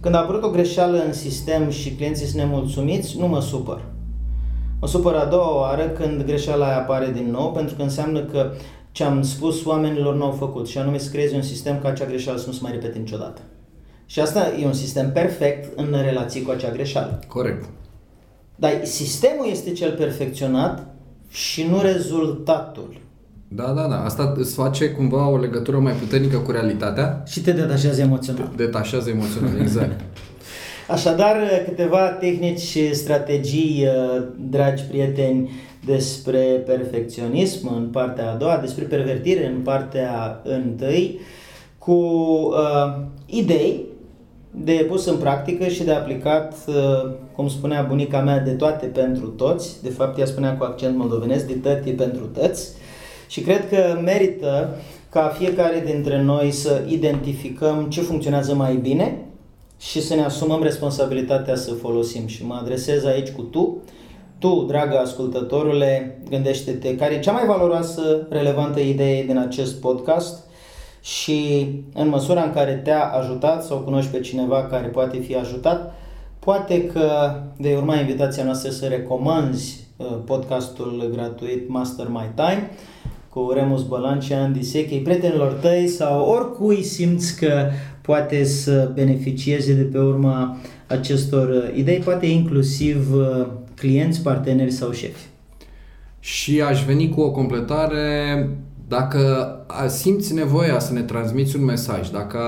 când a apărut o greșeală în sistem și clienții sunt nemulțumiți, nu mă supăr. Mă supăr a doua oară când greșeala aia apare din nou, pentru că înseamnă că ce am spus oamenilor nu au făcut, și anume să creezi un sistem ca acea greșeală să nu se mai repete niciodată. Și asta e un sistem perfect în relație cu acea greșeală. Corect. Dar sistemul este cel perfecționat și nu rezultatul. Da, da, da. Asta îți face cumva o legătură mai puternică cu realitatea. Și te detașează emoțional. Detașează emoțional, exact. Așadar, câteva tehnici și strategii, uh, dragi prieteni, despre perfecționism în partea a doua, despre pervertire în partea întâi, cu uh, idei de pus în practică și de aplicat, uh, cum spunea bunica mea, de toate pentru toți. De fapt, ea spunea cu accent moldovenesc, de tăti pentru tăți. Și cred că merită ca fiecare dintre noi să identificăm ce funcționează mai bine și să ne asumăm responsabilitatea să folosim. Și mă adresez aici cu tu. Tu, dragă ascultătorule, gândește-te care e cea mai valoroasă, relevantă idee din acest podcast și în măsura în care te-a ajutat sau cunoști pe cineva care poate fi ajutat, poate că vei urma invitația noastră să recomanzi uh, podcastul gratuit Master My Time cu Remus Bălan și Andy Sechei, prietenilor tăi sau oricui simți că poate să beneficieze de pe urma acestor uh, idei, poate inclusiv uh, clienți, parteneri sau șefi. Și aș veni cu o completare dacă simți nevoia să ne transmiți un mesaj, dacă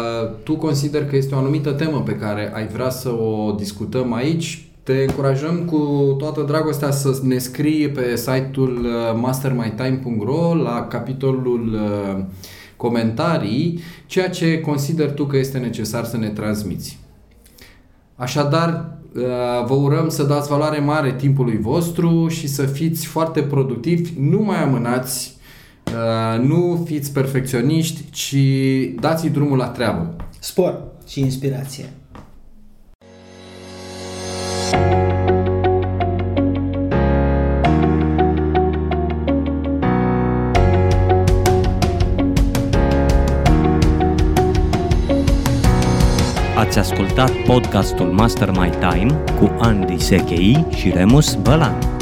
tu consideri că este o anumită temă pe care ai vrea să o discutăm aici, te încurajăm cu toată dragostea să ne scrii pe site-ul uh, mastermytime.ro la capitolul uh, comentarii ceea ce consider tu că este necesar să ne transmiți. Așadar, uh, vă urăm să dați valoare mare timpului vostru și să fiți foarte productivi, nu mai amânați, nu fiți perfecționiști, ci dați drumul la treabă. Spor și inspirație. Ați ascultat podcastul Master My Time cu Andy Sechei și Remus Bălan.